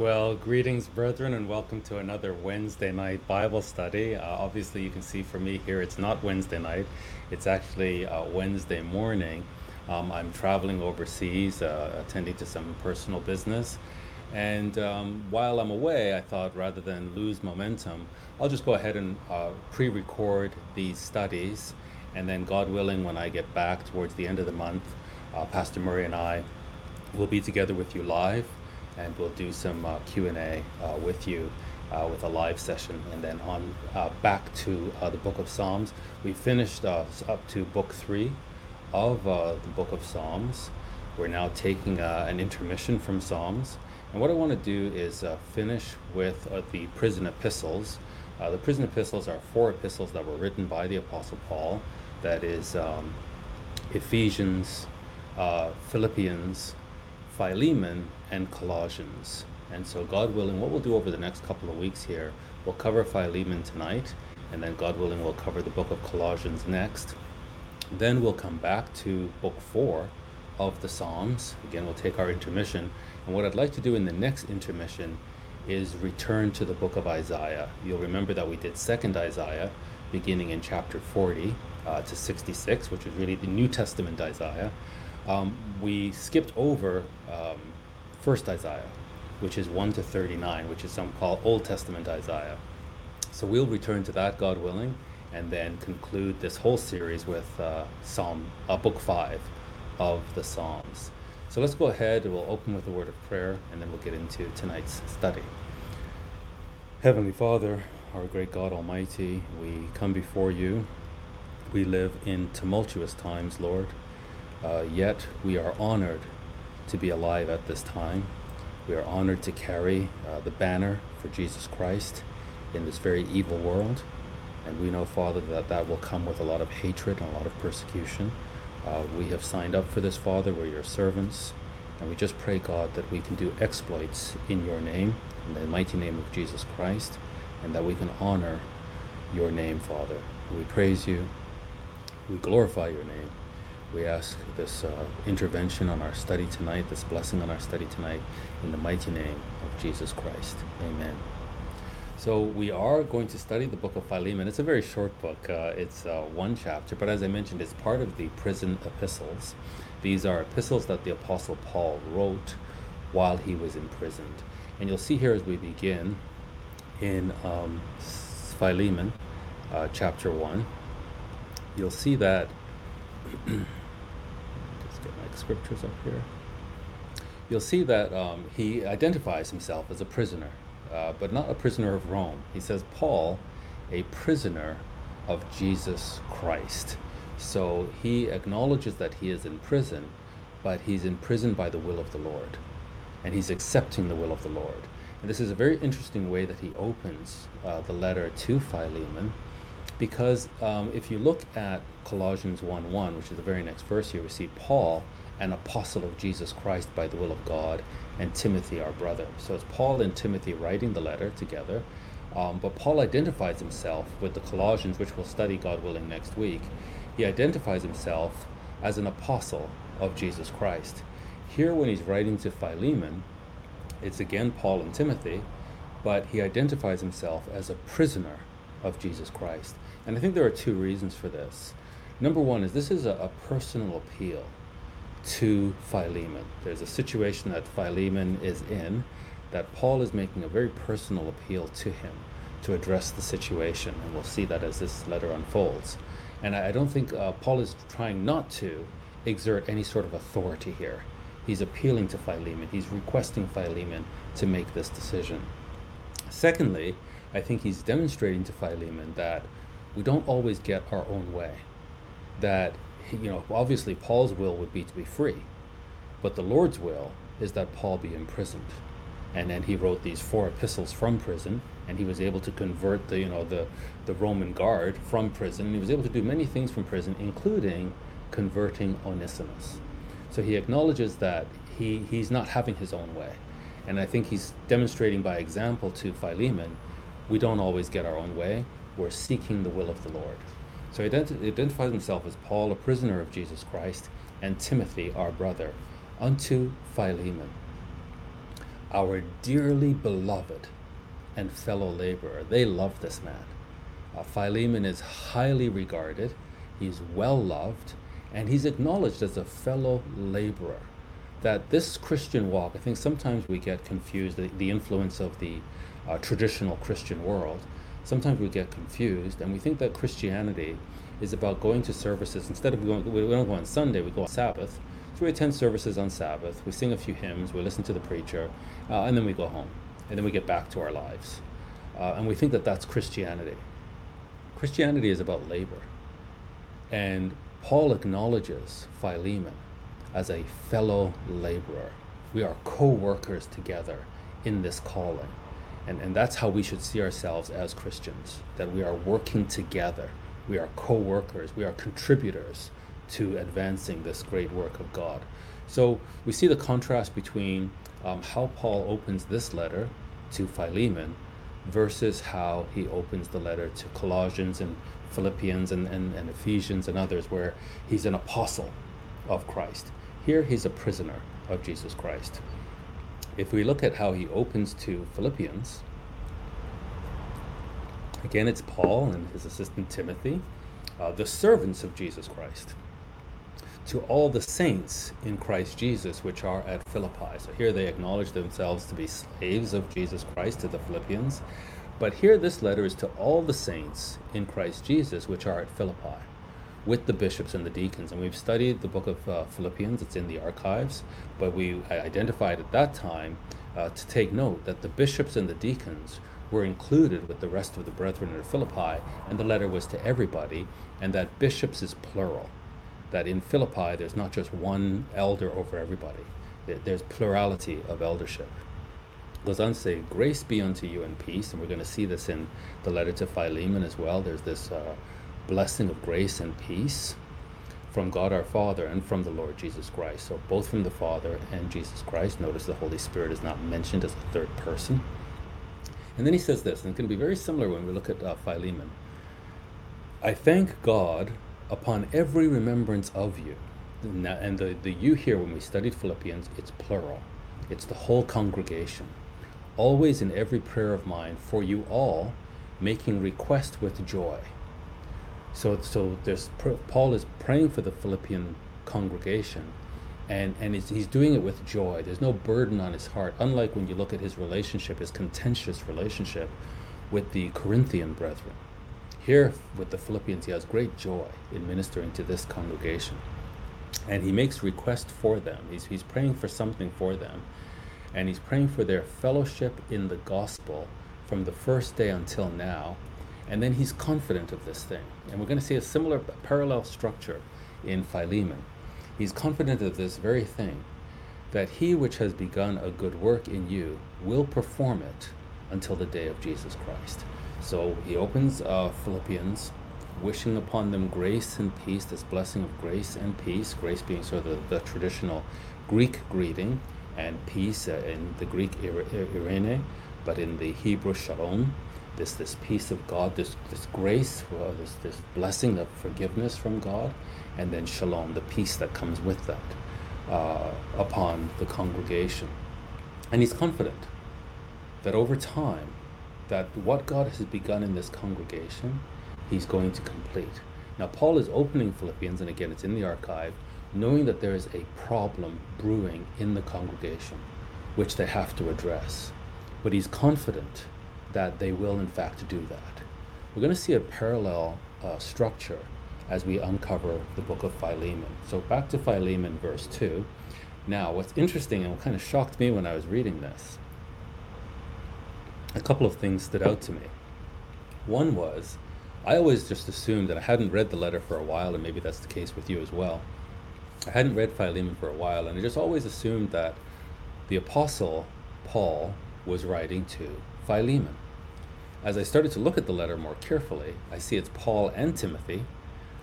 Well, greetings, brethren, and welcome to another Wednesday night Bible study. Uh, obviously, you can see for me here, it's not Wednesday night, it's actually uh, Wednesday morning. Um, I'm traveling overseas, uh, attending to some personal business. And um, while I'm away, I thought rather than lose momentum, I'll just go ahead and uh, pre record these studies. And then, God willing, when I get back towards the end of the month, uh, Pastor Murray and I will be together with you live and we'll do some uh, Q&A uh, with you uh, with a live session and then on uh, back to uh, the book of Psalms. We finished uh, up to book three of the book of Psalms. We're now taking an intermission from Psalms. And what I want to do is finish with the prison epistles. the prison epistles are four epistles that were written by the Apostle Paul. That is um, Ephesians, Philippians, Philemon, and Colossians. And so, God willing, what we'll do over the next couple of weeks here, we'll cover Philemon tonight, and then, God willing, we'll cover the book of Colossians next. Then we'll come back to book four of the Psalms. Again, we'll take our intermission. And what I'd like to do in the next intermission is return to the book of Isaiah. You'll remember that we did second Isaiah beginning in chapter 40 uh, to 66, which is really the New Testament Isaiah. Um, we skipped over um, first Isaiah, which is 1 to 39, which is some call Old Testament Isaiah. So we'll return to that, God willing, and then conclude this whole series with uh, Psalm, uh, Book 5 of the Psalms. So let's go ahead, and we'll open with a word of prayer, and then we'll get into tonight's study. Heavenly Father, our great God Almighty, we come before you. We live in tumultuous times, Lord. Uh, yet we are honored to be alive at this time. We are honored to carry uh, the banner for Jesus Christ in this very evil world. And we know, Father, that that will come with a lot of hatred and a lot of persecution. Uh, we have signed up for this, Father. We're your servants. And we just pray, God, that we can do exploits in your name, in the mighty name of Jesus Christ, and that we can honor your name, Father. We praise you. We glorify your name. We ask this uh, intervention on our study tonight, this blessing on our study tonight, in the mighty name of Jesus Christ. Amen. So, we are going to study the book of Philemon. It's a very short book, uh, it's uh, one chapter, but as I mentioned, it's part of the prison epistles. These are epistles that the Apostle Paul wrote while he was imprisoned. And you'll see here as we begin in um, Philemon uh, chapter 1, you'll see that. scriptures up here, you'll see that um, he identifies himself as a prisoner, uh, but not a prisoner of Rome. He says, Paul, a prisoner of Jesus Christ. So he acknowledges that he is in prison, but he's in prison by the will of the Lord. And he's accepting the will of the Lord. And this is a very interesting way that he opens uh, the letter to Philemon, because um, if you look at Colossians 1 1, which is the very next verse here, we see Paul an apostle of Jesus Christ by the will of God, and Timothy, our brother. So it's Paul and Timothy writing the letter together. Um, but Paul identifies himself with the Colossians, which we'll study, God willing, next week. He identifies himself as an apostle of Jesus Christ. Here, when he's writing to Philemon, it's again Paul and Timothy, but he identifies himself as a prisoner of Jesus Christ. And I think there are two reasons for this. Number one is this is a, a personal appeal to Philemon. There's a situation that Philemon is in that Paul is making a very personal appeal to him to address the situation. And we'll see that as this letter unfolds. And I don't think uh, Paul is trying not to exert any sort of authority here. He's appealing to Philemon, he's requesting Philemon to make this decision. Secondly, I think he's demonstrating to Philemon that we don't always get our own way, that you know, obviously Paul's will would be to be free, but the Lord's will is that Paul be imprisoned. And then he wrote these four epistles from prison, and he was able to convert the, you know, the, the Roman guard from prison. And he was able to do many things from prison, including converting Onesimus. So he acknowledges that he, he's not having his own way. And I think he's demonstrating by example to Philemon we don't always get our own way, we're seeking the will of the Lord. So he identifies himself as Paul, a prisoner of Jesus Christ, and Timothy, our brother, unto Philemon. our dearly beloved and fellow laborer. They love this man. Uh, Philemon is highly regarded, he's well loved, and he's acknowledged as a fellow laborer. That this Christian walk, I think sometimes we get confused, the, the influence of the uh, traditional Christian world. Sometimes we get confused and we think that Christianity is about going to services. Instead of going, we don't go on Sunday, we go on Sabbath. So we attend services on Sabbath, we sing a few hymns, we listen to the preacher, uh, and then we go home. And then we get back to our lives. Uh, and we think that that's Christianity. Christianity is about labor. And Paul acknowledges Philemon as a fellow laborer. We are co workers together in this calling. And, and that's how we should see ourselves as Christians that we are working together, we are co workers, we are contributors to advancing this great work of God. So we see the contrast between um, how Paul opens this letter to Philemon versus how he opens the letter to Colossians and Philippians and, and, and Ephesians and others, where he's an apostle of Christ. Here he's a prisoner of Jesus Christ. If we look at how he opens to Philippians, again it's Paul and his assistant Timothy, uh, the servants of Jesus Christ to all the saints in Christ Jesus which are at Philippi. So here they acknowledge themselves to be slaves of Jesus Christ to the Philippians. But here this letter is to all the saints in Christ Jesus which are at Philippi with the bishops and the deacons. And we've studied the book of uh, Philippians, it's in the archives, but we identified at that time uh, to take note that the bishops and the deacons were included with the rest of the brethren at Philippi, and the letter was to everybody, and that bishops is plural that in Philippi there's not just one elder over everybody, there's plurality of eldership. Goes on to say, Grace be unto you and peace. And we're going to see this in the letter to Philemon as well. There's this uh, blessing of grace and peace from God our Father and from the Lord Jesus Christ. So, both from the Father and Jesus Christ. Notice the Holy Spirit is not mentioned as a third person. And then he says this, and going to be very similar when we look at uh, Philemon. I thank God upon every remembrance of you. And the, the you here, when we studied Philippians, it's plural, it's the whole congregation. Always in every prayer of mine for you all, making request with joy. So, so there's Paul is praying for the Philippian congregation, and and he's, he's doing it with joy. There's no burden on his heart. Unlike when you look at his relationship, his contentious relationship with the Corinthian brethren. Here with the Philippians, he has great joy in ministering to this congregation. And he makes request for them. He's, he's praying for something for them. And he's praying for their fellowship in the gospel from the first day until now. And then he's confident of this thing. And we're going to see a similar parallel structure in Philemon. He's confident of this very thing that he which has begun a good work in you will perform it until the day of Jesus Christ. So he opens uh, Philippians, wishing upon them grace and peace, this blessing of grace and peace, grace being sort of the, the traditional Greek greeting, and peace uh, in the Greek irene, but in the Hebrew shalom, this this peace of God, this this grace, uh, this this blessing of forgiveness from God, and then shalom, the peace that comes with that, uh, upon the congregation. And he's confident that over time that what God has begun in this congregation, he's going to complete. Now, Paul is opening Philippians, and again, it's in the archive, knowing that there is a problem brewing in the congregation, which they have to address. But he's confident that they will, in fact, do that. We're going to see a parallel uh, structure as we uncover the book of Philemon. So, back to Philemon, verse 2. Now, what's interesting and what kind of shocked me when I was reading this a couple of things stood out to me. One was, I always just assumed that I hadn't read the letter for a while, and maybe that's the case with you as well. I hadn't read Philemon for a while, and I just always assumed that the apostle Paul was writing to Philemon. As I started to look at the letter more carefully, I see it's Paul and Timothy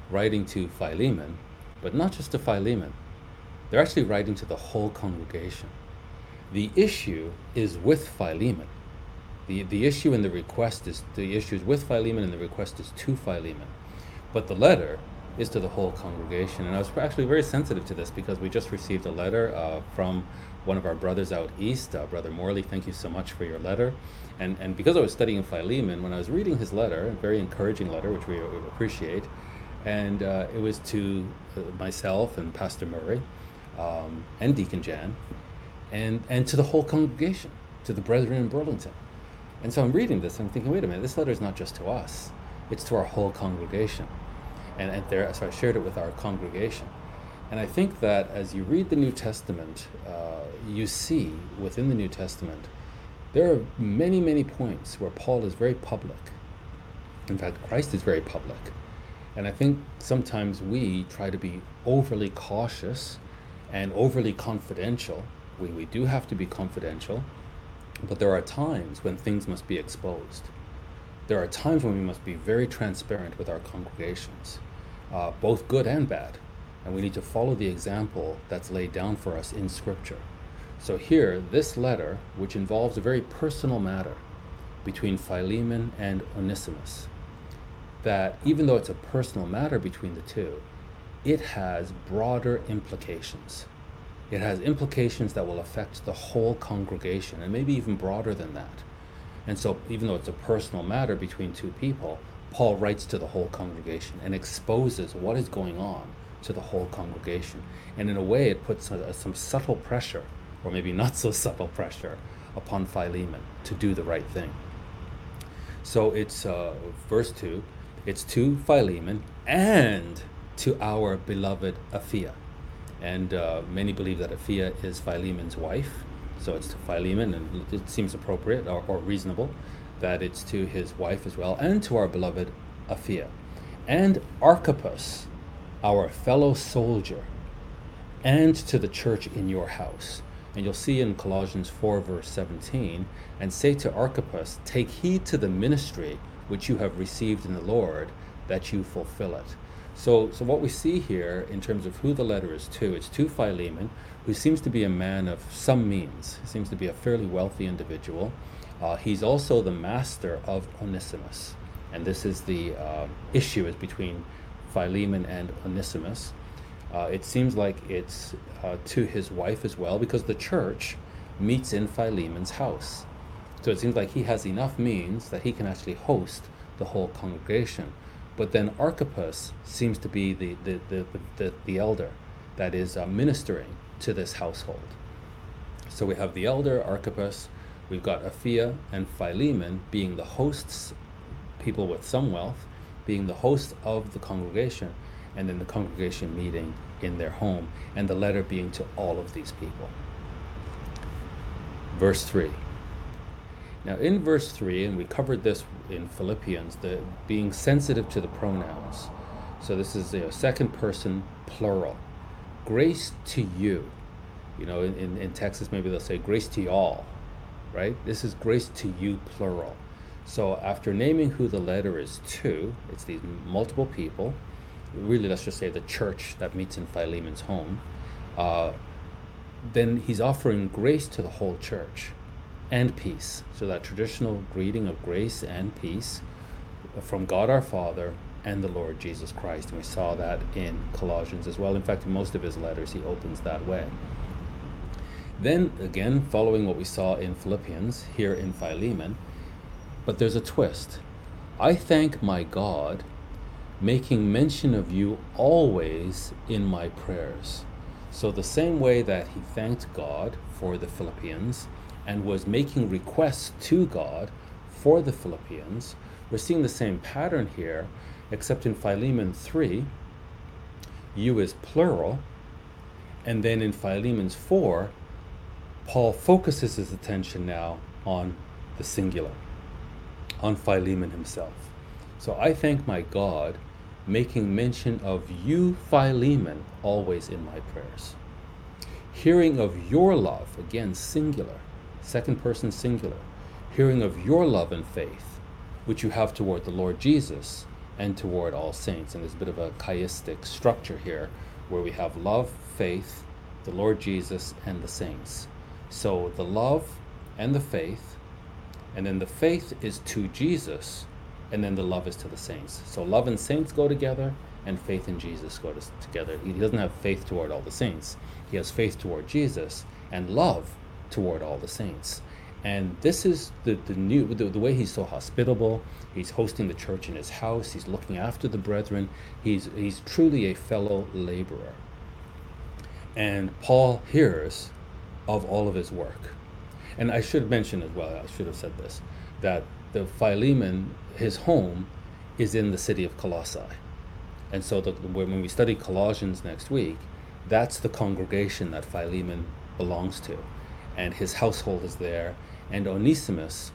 writing to Philemon, but not just to Philemon. They're actually writing to the whole congregation. The issue is with Philemon. The, the issue and the request is the issues with Philemon and the request is to Philemon. But the letter is to the whole congregation. And I was actually very sensitive to this because we just received a letter uh, from one of our brothers out east, uh, Brother Morley. Thank you so much for your letter. And, and because I was studying Philemon, when I was reading his letter, a very encouraging letter, which we, we appreciate, and uh, it was to uh, myself and Pastor Murray um, and Deacon Jan, and, and to the whole congregation, to the brethren in Burlington. And so I'm reading this and I'm thinking, wait a minute, this letter is not just to us, it's to our whole congregation. And, and there, so I shared it with our congregation. And I think that as you read the New Testament, uh, you see within the New Testament, there are many, many points where Paul is very public. In fact, Christ is very public. And I think sometimes we try to be overly cautious and overly confidential. We, we do have to be confidential, but there are times when things must be exposed. There are times when we must be very transparent with our congregations, uh, both good and bad. And we need to follow the example that's laid down for us in Scripture. So here, this letter, which involves a very personal matter between Philemon and Onesimus, that even though it's a personal matter between the two, it has broader implications. It has implications that will affect the whole congregation and maybe even broader than that. And so, even though it's a personal matter between two people, Paul writes to the whole congregation and exposes what is going on to the whole congregation. And in a way, it puts a, some subtle pressure, or maybe not so subtle pressure, upon Philemon to do the right thing. So it's uh, verse 2 it's to Philemon and to our beloved Apphia. And uh, many believe that Apphia is Philemon's wife. So it's to Philemon, and it seems appropriate or, or reasonable that it's to his wife as well, and to our beloved Apphia. And Archippus, our fellow soldier, and to the church in your house. And you'll see in Colossians 4, verse 17, and say to Archippus, Take heed to the ministry which you have received in the Lord, that you fulfill it. So, so what we see here in terms of who the letter is to, it's to Philemon, who seems to be a man of some means. He seems to be a fairly wealthy individual. Uh, he's also the master of Onesimus. And this is the uh, issue is between Philemon and Onesimus. Uh, it seems like it's uh, to his wife as well, because the church meets in Philemon's house. So it seems like he has enough means that he can actually host the whole congregation. But then Archippus seems to be the, the, the, the, the elder that is uh, ministering to this household. So we have the elder, Archippus, we've got Apphia and Philemon being the hosts, people with some wealth, being the hosts of the congregation, and then the congregation meeting in their home, and the letter being to all of these people. Verse 3. Now, in verse 3, and we covered this in Philippians, the being sensitive to the pronouns. So this is a second person plural. Grace to you. You know, in, in, in Texas, maybe they'll say grace to y'all, right? This is grace to you, plural. So after naming who the letter is to, it's these multiple people. Really, let's just say the church that meets in Philemon's home. Uh, then he's offering grace to the whole church and peace. So that traditional greeting of grace and peace from God our Father and the Lord Jesus Christ. And we saw that in Colossians as well. In fact, in most of his letters, he opens that way. Then, again, following what we saw in Philippians, here in Philemon, but there's a twist. I thank my God, making mention of you always in my prayers. So, the same way that he thanked God for the Philippians, and was making requests to God for the Philippians. We're seeing the same pattern here, except in Philemon 3, you is plural, and then in Philemon's 4, Paul focuses his attention now on the singular, on Philemon himself. So I thank my God, making mention of you, Philemon, always in my prayers. Hearing of your love, again singular, second person singular, hearing of your love and faith, which you have toward the Lord Jesus and toward all saints. And there's a bit of a chiastic structure here where we have love, faith, the Lord Jesus, and the saints. So the love and the faith, and then the faith is to Jesus, and then the love is to the saints. So love and saints go together, and faith in Jesus go to, together. He doesn't have faith toward all the saints. He has faith toward Jesus and love toward all the saints. And this is the, the new the, the way he's so hospitable. He's hosting the church in his house. He's looking after the brethren. He's he's truly a fellow laborer. And Paul hears of all of his work. And I should mention as well, I should have said this, that the Philemon, his home, is in the city of Colossae. And so the, when we study Colossians next week, that's the congregation that Philemon belongs to. And his household is there. And Onesimus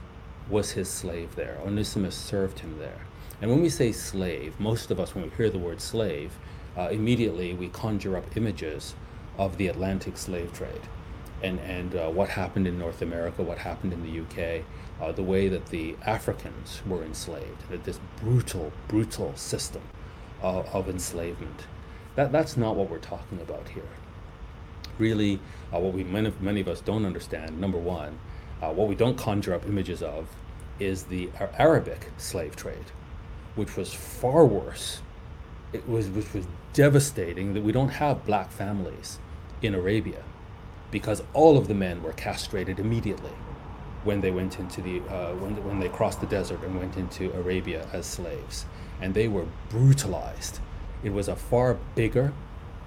was his slave there. Onesimus served him there. And when we say slave, most of us, when we hear the word slave, uh, immediately we conjure up images of the Atlantic slave trade and, and uh, what happened in North America, what happened in the UK, uh, the way that the Africans were enslaved, that this brutal, brutal system of, of enslavement. That, that's not what we're talking about here. Really, uh, what we many, many of us don't understand, number one, uh, what we don't conjure up images of is the Arabic slave trade, which was far worse. It was, which was devastating that we don't have black families in Arabia because all of the men were castrated immediately when they went into the uh, when, when they crossed the desert and went into Arabia as slaves, and they were brutalized. It was a far bigger,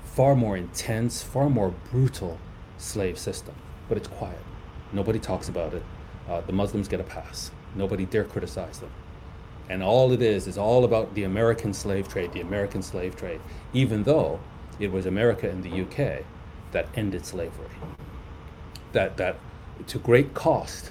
far more intense, far more brutal slave system, but it's quiet. Nobody talks about it. Uh, the Muslims get a pass. Nobody dare criticize them. And all it is is all about the American slave trade, the American slave trade, even though it was America and the UK that ended slavery. That, that to great cost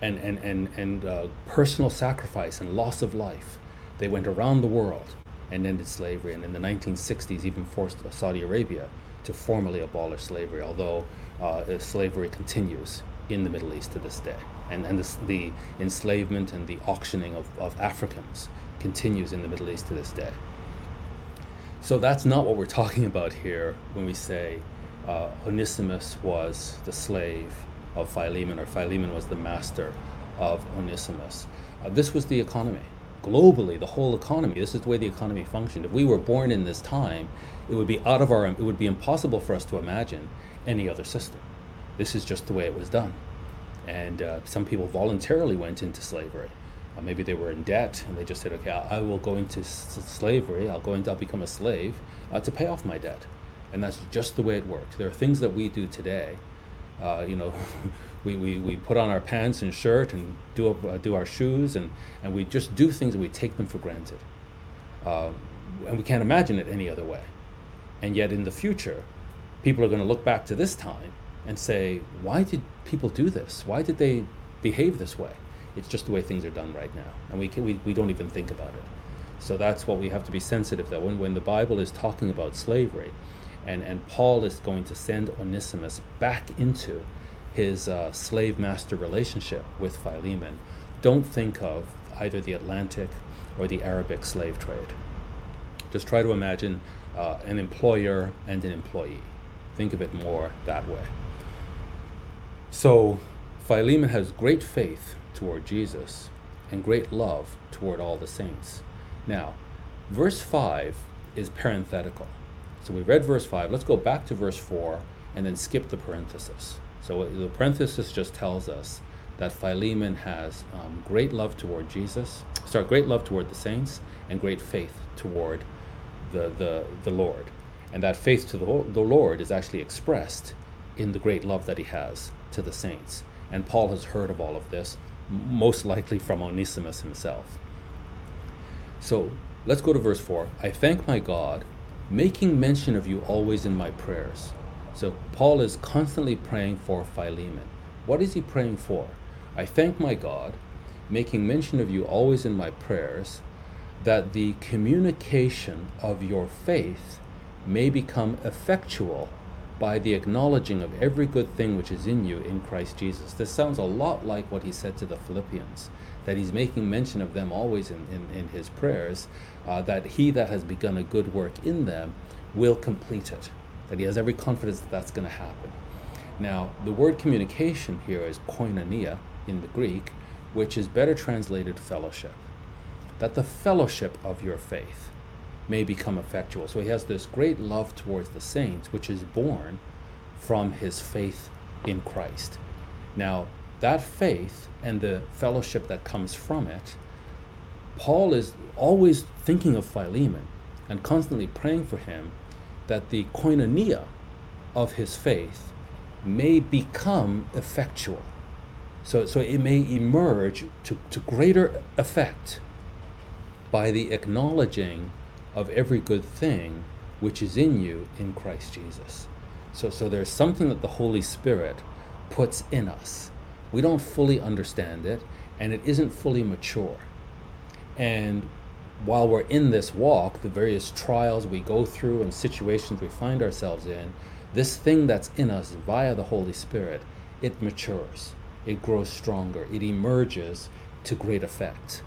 and, and, and, and uh, personal sacrifice and loss of life, they went around the world and ended slavery. And in the 1960s, even forced Saudi Arabia to formally abolish slavery, although uh, slavery continues in the Middle East to this day. And, and the enslavement and the auctioning of, of Africans continues in the Middle East to this day. So that's not what we're talking about here when we say uh, Onesimus was the slave of Philemon, or Philemon was the master of Onesimus. Uh, this was the economy. Globally, the whole economy, this is the way the economy functioned. If we were born in this time, it would be out of our, it would be impossible for us to imagine any other system. This is just the way it was done. And uh, some people voluntarily went into slavery. Uh, maybe they were in debt and they just said, okay, I, I will go into s- slavery, I'll go into, I'll become a slave uh, to pay off my debt and that's just the way it works. There are things that we do today. Uh, you know, we, we, we put on our pants and shirt and do, uh, do our shoes, and, and we just do things and we take them for granted. Uh, and we can't imagine it any other way. And yet, in the future, people are going to look back to this time and say, why did people do this? Why did they behave this way? It's just the way things are done right now. And we, can, we, we don't even think about it. So that's what we have to be sensitive that when, when the Bible is talking about slavery, and, and Paul is going to send Onesimus back into his uh, slave master relationship with Philemon. Don't think of either the Atlantic or the Arabic slave trade. Just try to imagine uh, an employer and an employee. Think of it more that way. So, Philemon has great faith toward Jesus and great love toward all the saints. Now, verse 5 is parenthetical. So we read verse 5. Let's go back to verse 4 and then skip the parenthesis. So the parenthesis just tells us that Philemon has um, great love toward Jesus, sorry, great love toward the saints, and great faith toward the, the, the Lord. And that faith to the, the Lord is actually expressed in the great love that he has to the saints. And Paul has heard of all of this, most likely from Onesimus himself. So let's go to verse 4. I thank my God making mention of you always in my prayers. So Paul is constantly praying for Philemon. What is he praying for? I thank my God, making mention of you always in my prayers, that the communication of your faith may become effectual by the acknowledging of every good thing which is in you in Christ Jesus. This sounds a lot like what he said to the Philippians, that he's making mention of them always in, in, in his prayers, uh, that he that has begun a good work in them will complete it, that he has every confidence that that's going to happen. Now, the word communication here is koinonia in the Greek, which is better translated fellowship. That the fellowship of your faith may become effectual. So he has this great love towards the saints, which is born from his faith in Christ. Now, that faith and the fellowship that comes from it, Paul is always thinking of Philemon and constantly praying for him that the koinonia of his faith may become effectual. So, so it may emerge to, to greater effect by the acknowledging of every good thing which is in you in Christ Jesus. So, so there's something that the Holy Spirit puts in us. We don't fully understand it, and it isn't fully mature. And while we're in this walk, the various trials we go through and situations we find ourselves in, this thing that's in us via the Holy Spirit, it matures, it grows stronger, it emerges to great effect.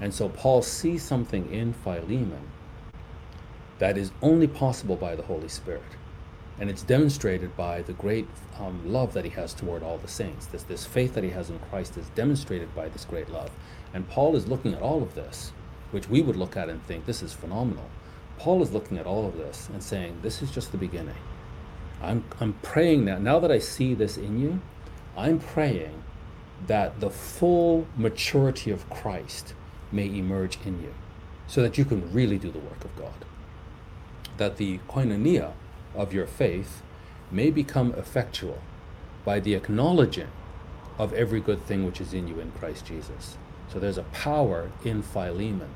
And so Paul sees something in Philemon that is only possible by the Holy Spirit. And it's demonstrated by the great um, love that he has toward all the saints. This, this faith that he has in Christ is demonstrated by this great love. And Paul is looking at all of this, which we would look at and think, this is phenomenal. Paul is looking at all of this and saying, this is just the beginning. I'm, I'm praying now, now that I see this in you, I'm praying that the full maturity of Christ may emerge in you so that you can really do the work of God. That the koinonia of your faith may become effectual by the acknowledging of every good thing which is in you in Christ Jesus. So there's a power in Philemon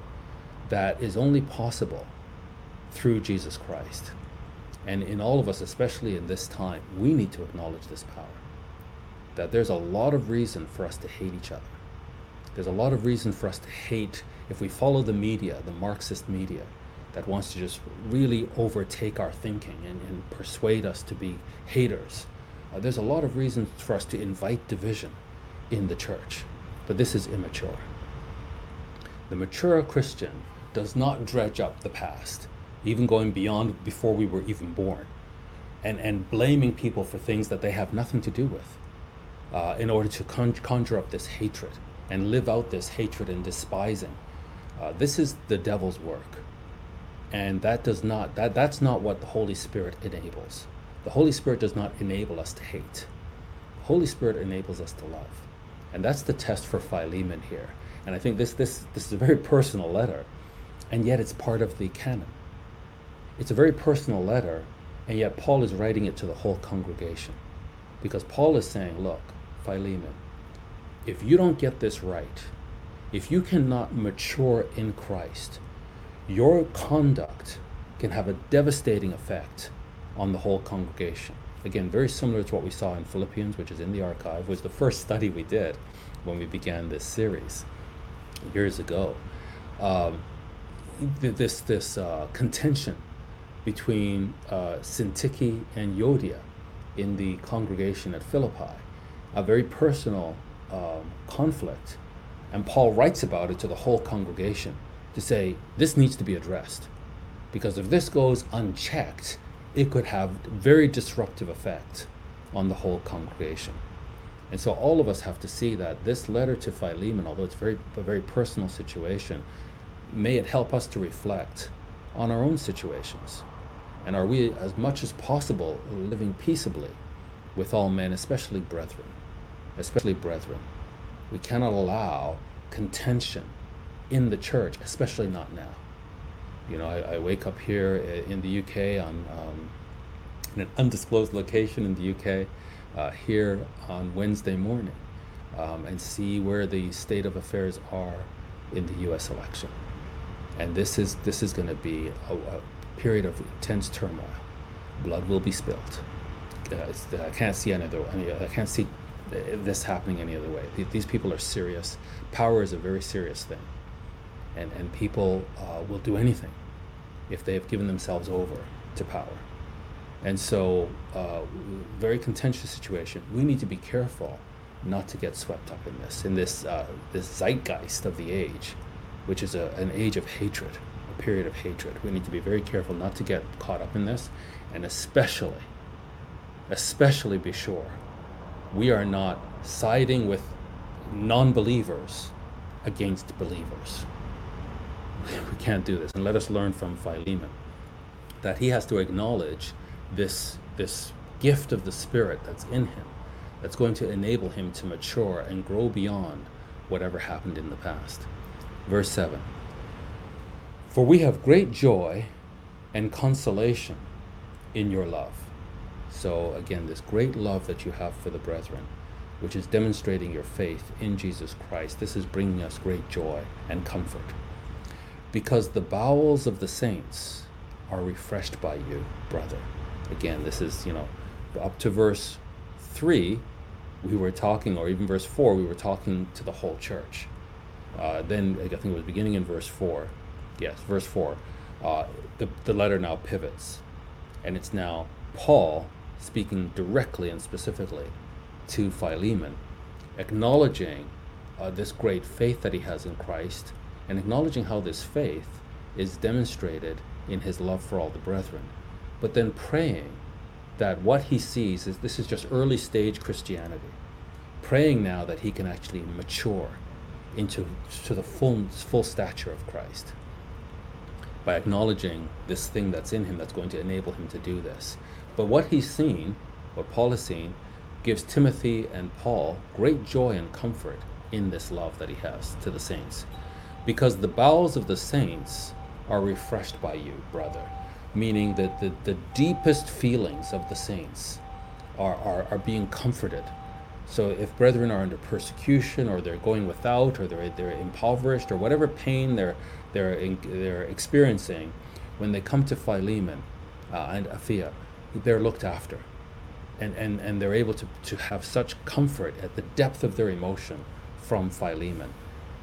that is only possible through Jesus Christ. And in all of us, especially in this time, we need to acknowledge this power. That there's a lot of reason for us to hate each other. There's a lot of reason for us to hate if we follow the media, the Marxist media, that wants to just really overtake our thinking and, and persuade us to be haters. Uh, there's a lot of reasons for us to invite division in the church, but this is immature. The mature Christian does not dredge up the past even going beyond before we were even born, and, and blaming people for things that they have nothing to do with uh, in order to con- conjure up this hatred and live out this hatred and despising. Uh, this is the devil's work. And that does not, that, that's not what the Holy Spirit enables. The Holy Spirit does not enable us to hate. The Holy Spirit enables us to love. And that's the test for Philemon here. And I think this, this, this is a very personal letter, and yet it's part of the canon. It's a very personal letter, and yet Paul is writing it to the whole congregation. Because Paul is saying, look, Philemon, if you don't get this right, if you cannot mature in Christ, your conduct can have a devastating effect on the whole congregation. Again, very similar to what we saw in Philippians, which is in the archive, was the first study we did when we began this series years ago. Um, this this uh, contention between uh, Syntyche and Euodia in the congregation at Philippi, a very personal um, conflict. And Paul writes about it to the whole congregation to say, this needs to be addressed. Because if this goes unchecked, it could have very disruptive effect on the whole congregation. And so all of us have to see that this letter to Philemon, although it's very, a very personal situation, may it help us to reflect on our own situations and are we, as much as possible, living peaceably with all men, especially brethren? Especially brethren. We cannot allow contention in the church, especially not now. You know, I, I wake up here in the UK on um, in an undisclosed location in the UK uh, here on Wednesday morning um, and see where the state of affairs are in the U.S. election. And this is this is going to be a, a period of intense turmoil. Blood will be spilled. Uh, I can't see any other. I can't see this happening any other way. These people are serious. Power is a very serious thing, and and people uh, will do anything if they have given themselves over to power. And so, uh, very contentious situation. We need to be careful not to get swept up in this, in this uh, this zeitgeist of the age, which is a, an age of hatred a period of hatred. We need to be very careful not to get caught up in this, and especially, especially be sure we are not siding with non believers against believers. We can't do this. And let us learn from Philemon that he has to acknowledge this, this gift of the Spirit that's in him, that's going to enable him to mature and grow beyond whatever happened in the past. Verse 7 For we have great joy and consolation in your love. So, again, this great love that you have for the brethren, which is demonstrating your faith in Jesus Christ, this is bringing us great joy and comfort. Because the bowels of the saints are refreshed by you, brother. Again, this is, you know, up to verse 3, we were talking, or even verse 4, we were talking to the whole church. Uh, then I think it was beginning in verse 4. Yes, verse 4. Uh, the, the letter now pivots, and it's now Paul speaking directly and specifically to Philemon, acknowledging uh, this great faith that he has in Christ, and acknowledging how this faith is demonstrated in his love for all the brethren, but then praying that what he sees is this is just early stage Christianity, praying now that he can actually mature into to the full full stature of Christ by acknowledging this thing that's in him that's going to enable him to do this. But what he's seen, what Paul has seen, gives Timothy and Paul great joy and comfort in this love that he has to the saints. Because the bowels of the saints are refreshed by you, brother. Meaning that the, the deepest feelings of the saints are, are, are being comforted. So if brethren are under persecution or they're going without or they're, they're impoverished or whatever pain they're, they're, in, they're experiencing, when they come to Philemon uh, and Apphia, they're looked after. And, and, and they're able to, to have such comfort at the depth of their emotion from Philemon.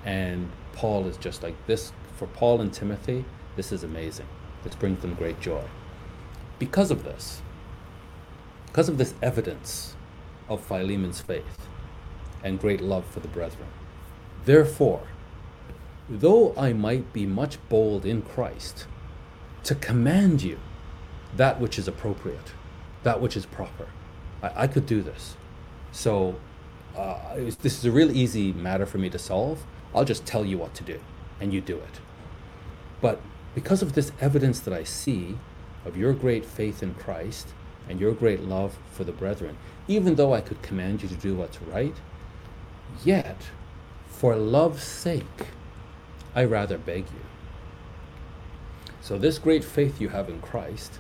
And Paul is just like this for Paul and Timothy, this is amazing. This brings them great joy. Because of this, because of this evidence of Philemon's faith and great love for the brethren, therefore, though I might be much bold in Christ to command you that which is appropriate, that which is proper. I, I could do this. So uh, this is a real easy matter for me to solve. I'll just tell you what to do, and you do it. But because of this evidence that I see of your great faith in Christ and your great love for the brethren, even though I could command you to do what's right, yet, for love's sake, I rather beg you. So, this great faith you have in Christ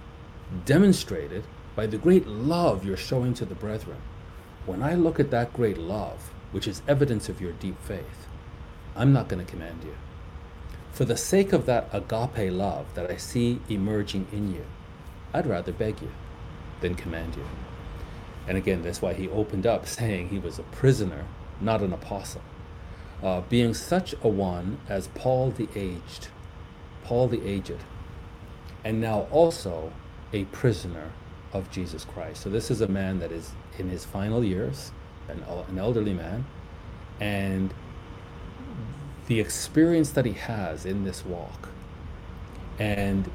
demonstrated by the great love you're showing to the brethren. When I look at that great love, which is evidence of your deep faith, I'm not going to command you. For the sake of that agape love that I see emerging in you, I'd rather beg you than command you. And again, that's why he opened up saying he was a prisoner, not an apostle. Uh, being such a one as Paul the aged, Paul the aged, and now also a prisoner of Jesus Christ. So this is a man that is in his final years, an, an elderly man, and the experience that he has in this walk and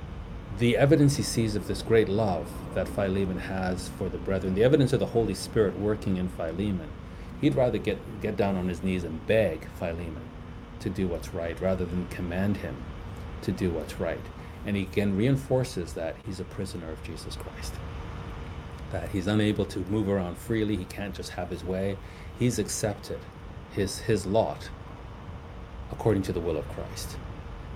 the evidence he sees of this great love that Philemon has for the brethren, the evidence of the Holy Spirit working in Philemon, he'd rather get, get down on his knees and beg Philemon to do what's right rather than command him to do what's right. And he again reinforces that he's a prisoner of Jesus Christ. That he's unable to move around freely, he can't just have his way. He's accepted his, his lot according to the will of Christ.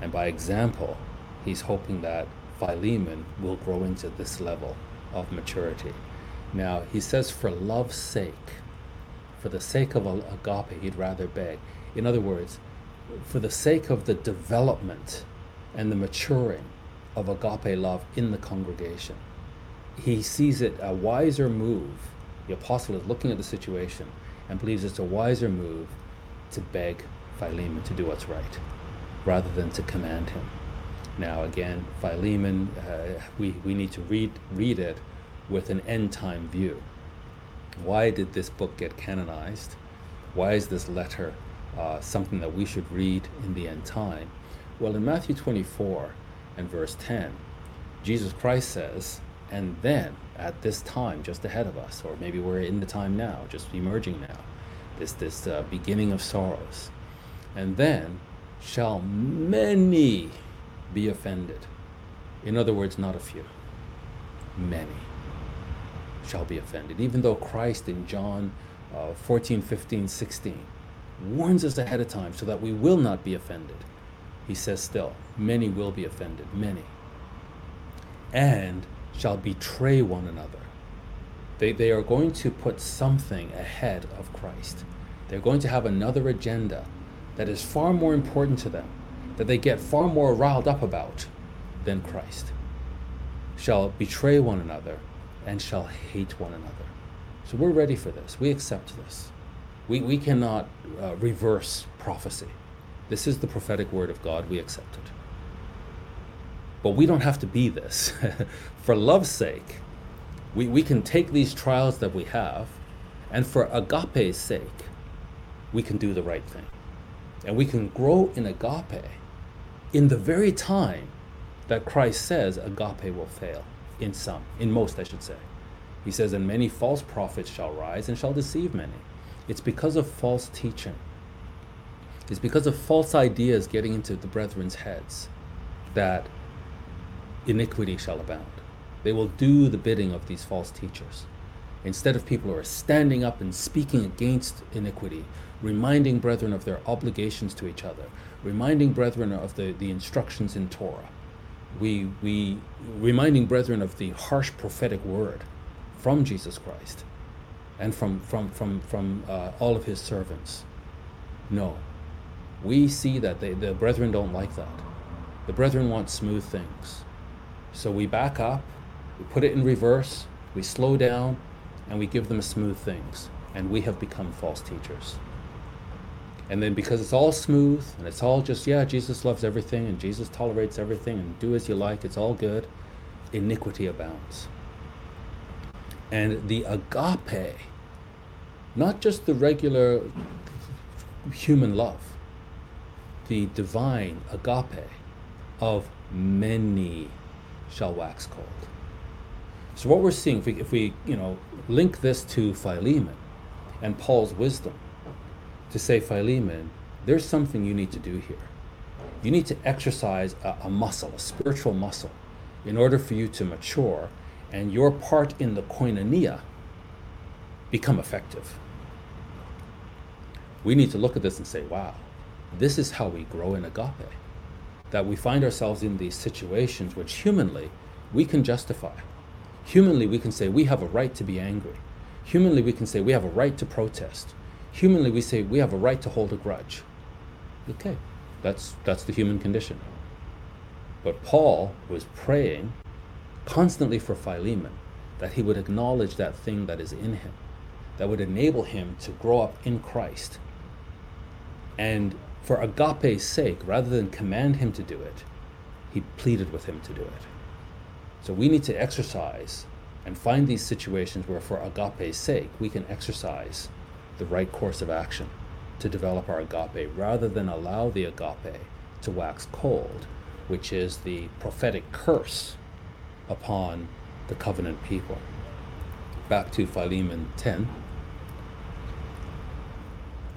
And by example, he's hoping that Philemon will grow into this level of maturity. Now, he says, for love's sake, for the sake of agape, he'd rather beg. In other words, for the sake of the development and the maturing of agape love in the congregation. He sees it a wiser move. The apostle is looking at the situation and believes it's a wiser move to beg Philemon to do what's right rather than to command him. Now, again, Philemon, uh, we, we need to read, read it with an end time view. Why did this book get canonized? Why is this letter uh, something that we should read in the end time? Well, in Matthew 24, and verse 10, Jesus Christ says, and then at this time just ahead of us, or maybe we're in the time now, just emerging now, this, this uh, beginning of sorrows. And then shall many be offended. In other words, not a few. Many shall be offended. Even though Christ in John uh, 14, 15, 16 warns us ahead of time so that we will not be offended, he says still, many will be offended, many. And shall betray one another. They, they are going to put something ahead of Christ. They're going to have another agenda that is far more important to them, that they get far more riled up about than Christ. Shall betray one another and shall hate one another. So we're ready for this. We accept this. We, we cannot uh, reverse prophecy. This is the prophetic word of God. We accept it. But we don't have to be this. for love's sake, we, we can take these trials that we have, and for agape's sake, we can do the right thing. And we can grow in agape in the very time that Christ says agape will fail, in some, in most, I should say. He says, And many false prophets shall rise and shall deceive many. It's because of false teaching, it's because of false ideas getting into the brethren's heads that iniquity shall abound. They will do the bidding of these false teachers. Instead of people who are standing up and speaking against iniquity, reminding brethren of their obligations to each other, reminding brethren of the, the instructions in Torah, we, we reminding brethren of the harsh prophetic word from Jesus Christ and from, from, from, from uh, all of his servants. No. We see that they, the brethren don't like that. The brethren want smooth things. So we back up, we put it in reverse, we slow down, and we give them smooth things. And we have become false teachers. And then because it's all smooth and it's all just, yeah, Jesus loves everything and Jesus tolerates everything and do as you like, it's all good, iniquity abounds. And the agape, not just the regular human love, the divine agape of many shall wax cold. So what we're seeing, if we, if we you know link this to Philemon and Paul's wisdom, to say Philemon, there's something you need to do here. You need to exercise a, a muscle, a spiritual muscle, in order for you to mature and your part in the koinonia become effective. We need to look at this and say, wow, this is how we grow in agape that we find ourselves in these situations which humanly we can justify. Humanly, we can say we have a right to be angry. Humanly, we can say we have a right to protest. Humanly, we say we have a right to hold a grudge. Okay, that's, that's the human condition. But Paul was praying constantly for Philemon that he would acknowledge that thing that is in him, that would enable him to grow up in Christ and for agape's sake, rather than command him to do it, he pleaded with him to do it. So we need to exercise and find these situations where, for agape's sake, we can exercise the right course of action to develop our agape rather than allow the agape to wax cold, which is the prophetic curse upon the covenant people. Back to Philemon 10.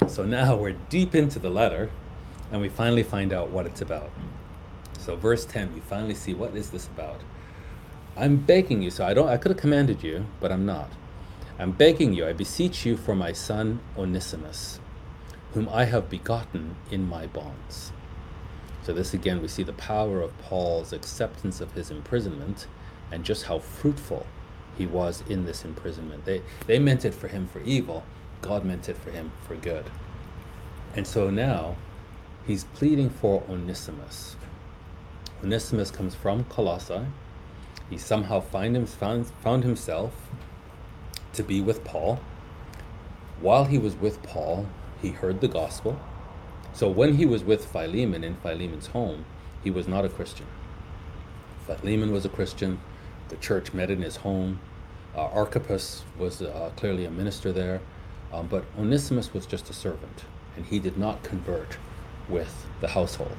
So now we're deep into the letter, and we finally find out what it's about. So verse 10, we finally see what is this about. I'm begging you, so I don't I could have commanded you, but I'm not. I'm begging you, I beseech you for my son Onesimus, whom I have begotten in my bonds. So this again we see the power of Paul's acceptance of his imprisonment and just how fruitful he was in this imprisonment. They they meant it for him for evil, God meant it for him for good. And so now he's pleading for Onesimus. Onesimus comes from Colossae. He somehow find him, found, found himself to be with Paul. While he was with Paul, he heard the gospel. So when he was with Philemon in Philemon's home, he was not a Christian. Philemon was a Christian. The church met in his home. Uh, Archippus was uh, clearly a minister there. Um, but Onesimus was just a servant, and he did not convert with the household.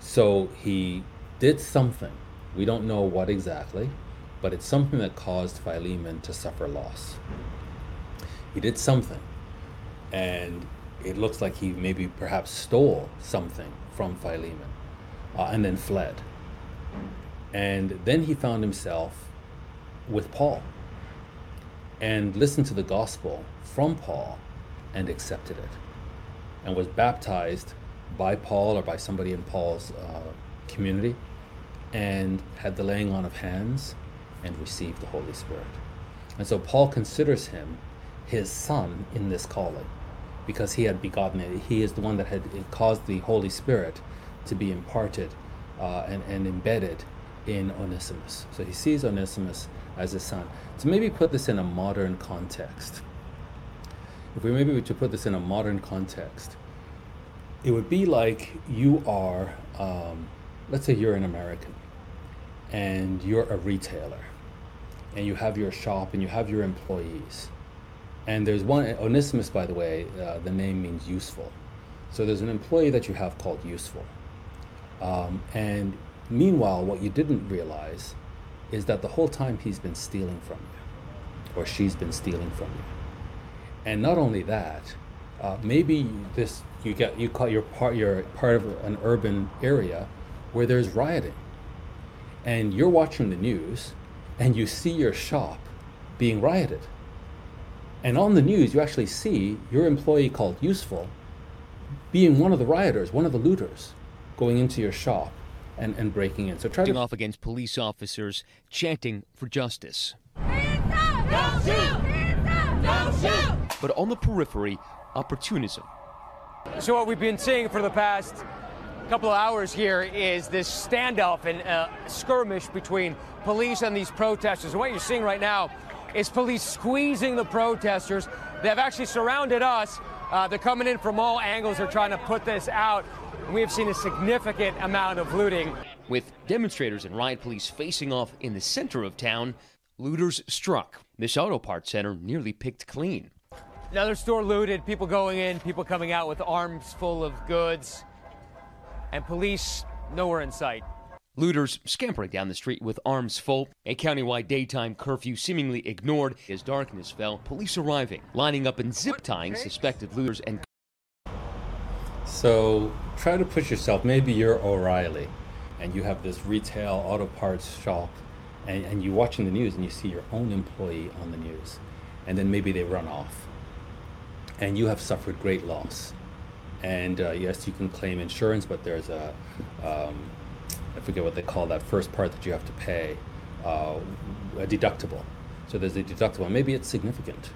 So he did something. We don't know what exactly, but it's something that caused Philemon to suffer loss. He did something. And it looks like he maybe perhaps stole something from Philemon uh, and then fled. And then he found himself with Paul and listened to the gospel from Paul and accepted it and was baptized by Paul or by somebody in Paul's uh, community and had the laying on of hands and receive the Holy Spirit. And so Paul considers him his son in this calling because he had begotten it. He is the one that had caused the Holy Spirit to be imparted uh, and, and embedded in Onesimus. So he sees Onesimus as his son. To maybe put this in a modern context, if we maybe were to put this in a modern context, it would be like you are, um, let's say you're an American and you're a retailer and you have your shop and you have your employees. And there's one, Onesimus, by the way, uh, the name means useful. So there's an employee that you have called useful. Um, and meanwhile, what you didn't realize is that the whole time he's been stealing from you, or she's been stealing from you. And not only that, uh, maybe this you get you call you're part you're part of an urban area where there's rioting, and you're watching the news, and you see your shop being rioted. And on the news, you actually see your employee called Useful being one of the rioters, one of the looters, going into your shop and, and breaking in. So try to off against police officers chanting for justice. Don't shoot! Don't shoot! But on the periphery, opportunism. So what we've been seeing for the past couple of hours here is this standoff and uh, skirmish between police and these protesters. And what you're seeing right now is police squeezing the protesters. They have actually surrounded us. Uh, they're coming in from all angles. They're trying to put this out. And we have seen a significant amount of looting. With demonstrators and riot police facing off in the center of town, looters struck. This auto parts center nearly picked clean. Another store looted, people going in, people coming out with arms full of goods, and police nowhere in sight. Looters scampering down the street with arms full. A countywide daytime curfew seemingly ignored as darkness fell. Police arriving, lining up and zip tying suspected looters and. So try to push yourself. Maybe you're O'Reilly and you have this retail auto parts shop and, and you're watching the news and you see your own employee on the news and then maybe they run off and you have suffered great loss. And uh, yes, you can claim insurance, but there's a, um, I forget what they call that first part that you have to pay, uh, a deductible. So there's a deductible. Maybe it's significant,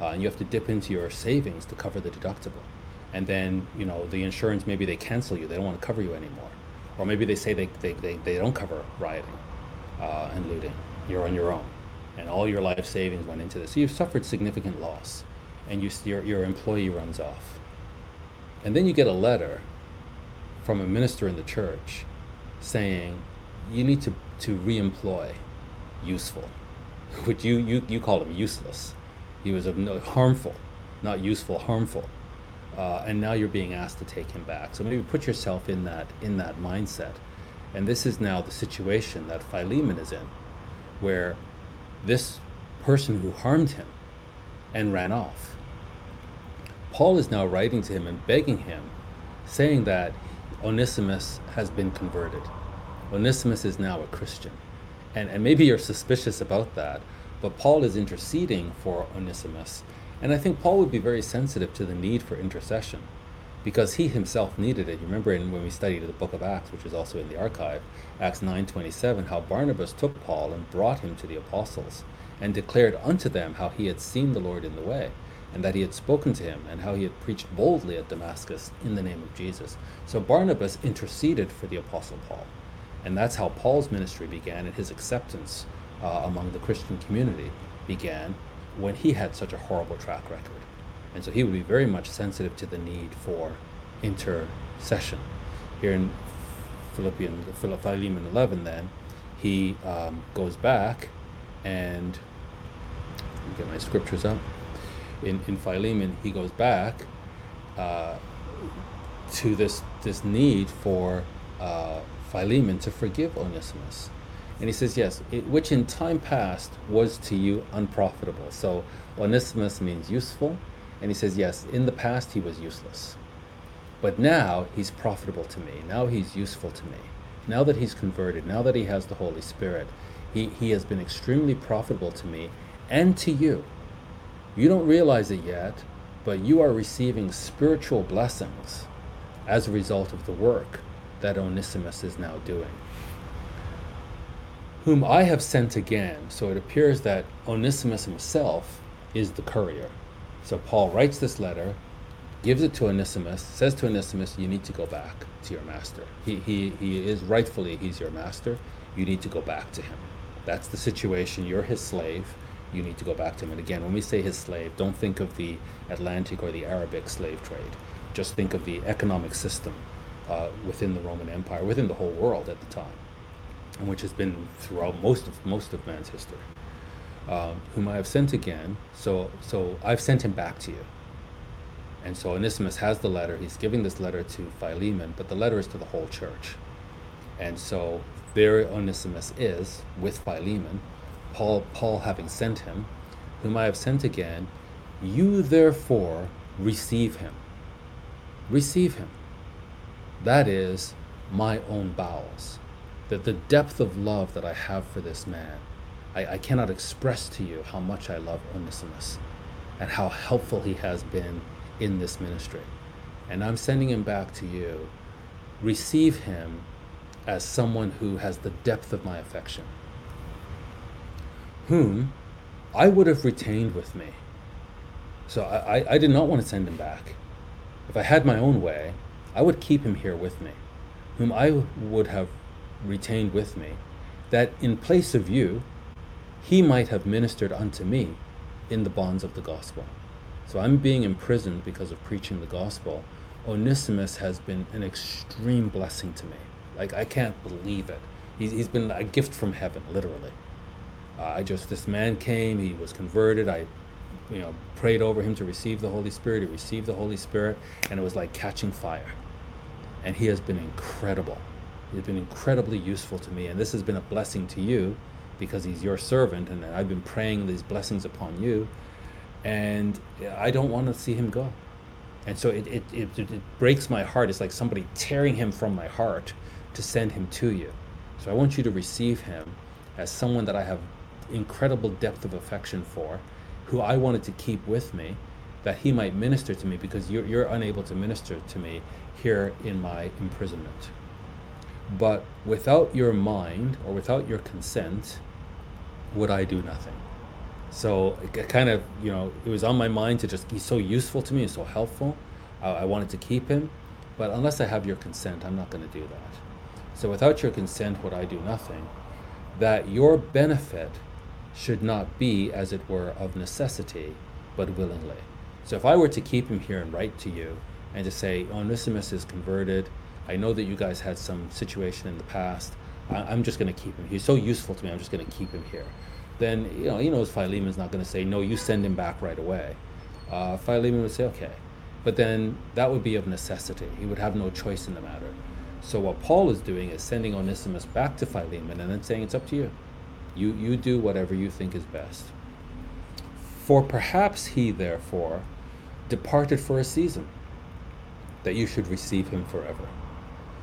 uh, and you have to dip into your savings to cover the deductible. And then you know the insurance maybe they cancel you; they don't want to cover you anymore, or maybe they say they they, they, they don't cover rioting uh, and looting. You're on your own, and all your life savings went into this. So you've suffered significant loss and you, your, your employee runs off. And then you get a letter from a minister in the church saying you need to, to re-employ useful, which you, you, you call him useless. He was of no, harmful, not useful, harmful. Uh, and now you're being asked to take him back. So maybe put yourself in that in that mindset. And this is now the situation that Philemon is in, where this person who harmed him and ran off. Paul is now writing to him and begging him, saying that Onesimus has been converted. Onesimus is now a Christian. And, and maybe you're suspicious about that, but Paul is interceding for Onesimus. And I think Paul would be very sensitive to the need for intercession because he himself needed it. You remember in, when we studied the book of Acts, which is also in the archive, Acts 9:27, how Barnabas took Paul and brought him to the apostles and declared unto them how he had seen the Lord in the way, and that he had spoken to him, and how he had preached boldly at Damascus in the name of Jesus. So Barnabas interceded for the Apostle Paul. And that's how Paul's ministry began, and his acceptance uh, among the Christian community began when he had such a horrible track record. And so he would be very much sensitive to the need for intercession. Here in Philippians, Philemon 11, then, he um, goes back and let me get my scriptures up. In, in Philemon, he goes back uh, to this, this need for uh, Philemon to forgive Onesimus. And he says, Yes, it, which in time past was to you unprofitable. So Onesimus means useful, And he says, Yes, in the past he was useless. But now he's profitable to me. Now he's useful to me. Now that he's converted, now that he has the Holy Spirit, he, he has been extremely profitable to me and to you. You don't realize it yet, but you are receiving spiritual blessings as a result of the work that Onesimus is now doing. Whom I have sent again. So it appears that Onesimus himself is the courier. So Paul writes this letter, gives it to Onesimus, says to Onesimus, You need to go back to your master. He, he, he is rightfully, he's your master. You need to go back to him. That's the situation. You're his slave. You need to go back to him. And again, when we say his slave, don't think of the Atlantic or the Arabic slave trade. Just think of the economic system uh, within the Roman Empire, within the whole world at the time, and which has been throughout most of most of man's history. Um, whom I have sent again. So so I've sent him back to you. And so Onesimus has the letter. He's giving this letter to Philemon, but the letter is to the whole church. And so there Onesimus is with Philemon, Paul, Paul having sent him, whom I have sent again, you therefore receive him. Receive him. That is my own bowels. That the depth of love that I have for this man, I, I cannot express to you how much I love Onesimus and how helpful he has been in this ministry. And I'm sending him back to you. Receive him as someone who has the depth of my affection, whom I would have retained with me. So I, I, I did not want to send him back. If I had my own way, I would keep him here with me, whom I would have retained with me, that in place of you, he might have ministered unto me in the bonds of the gospel. So I'm being imprisoned because of preaching the gospel. Onesimus has been an extreme blessing to me. Like I can't believe it. He's, he's been a gift from heaven, literally. I just this man came. He was converted. I, you know, prayed over him to receive the Holy Spirit. He received the Holy Spirit, and it was like catching fire. And he has been incredible. He's been incredibly useful to me, and this has been a blessing to you, because he's your servant, and I've been praying these blessings upon you, and I don't want to see him go. And so it, it, it, it breaks my heart. It's like somebody tearing him from my heart to send him to you. So I want you to receive him as someone that I have incredible depth of affection for, who I wanted to keep with me, that he might minister to me because you're, you're unable to minister to me here in my imprisonment. But without your mind or without your consent, would I do nothing. So it kind of, you know, it was on my mind to just, he's so useful to me, he's so helpful. I, I wanted to keep him. But unless I have your consent, I'm not going to do that. So without your consent would I do nothing, that your benefit should not be, as it were, of necessity, but willingly. So if I were to keep him here and write to you and to say, Onesimus is converted, I know that you guys had some situation in the past, I, am just going to keep him. He's so useful to me, I'm just going to keep him here. Then, you know, he knows Philemon's not going to say, no, you send him back right away. Uh, Philemon would say, okay. But then that would be of necessity. He would have no choice in the matter. So what Paul is doing is sending Onesimus back to Philemon and then saying, It's up to you. You, you do whatever you think is best. For perhaps he, therefore, departed for a season, that you should receive him forever.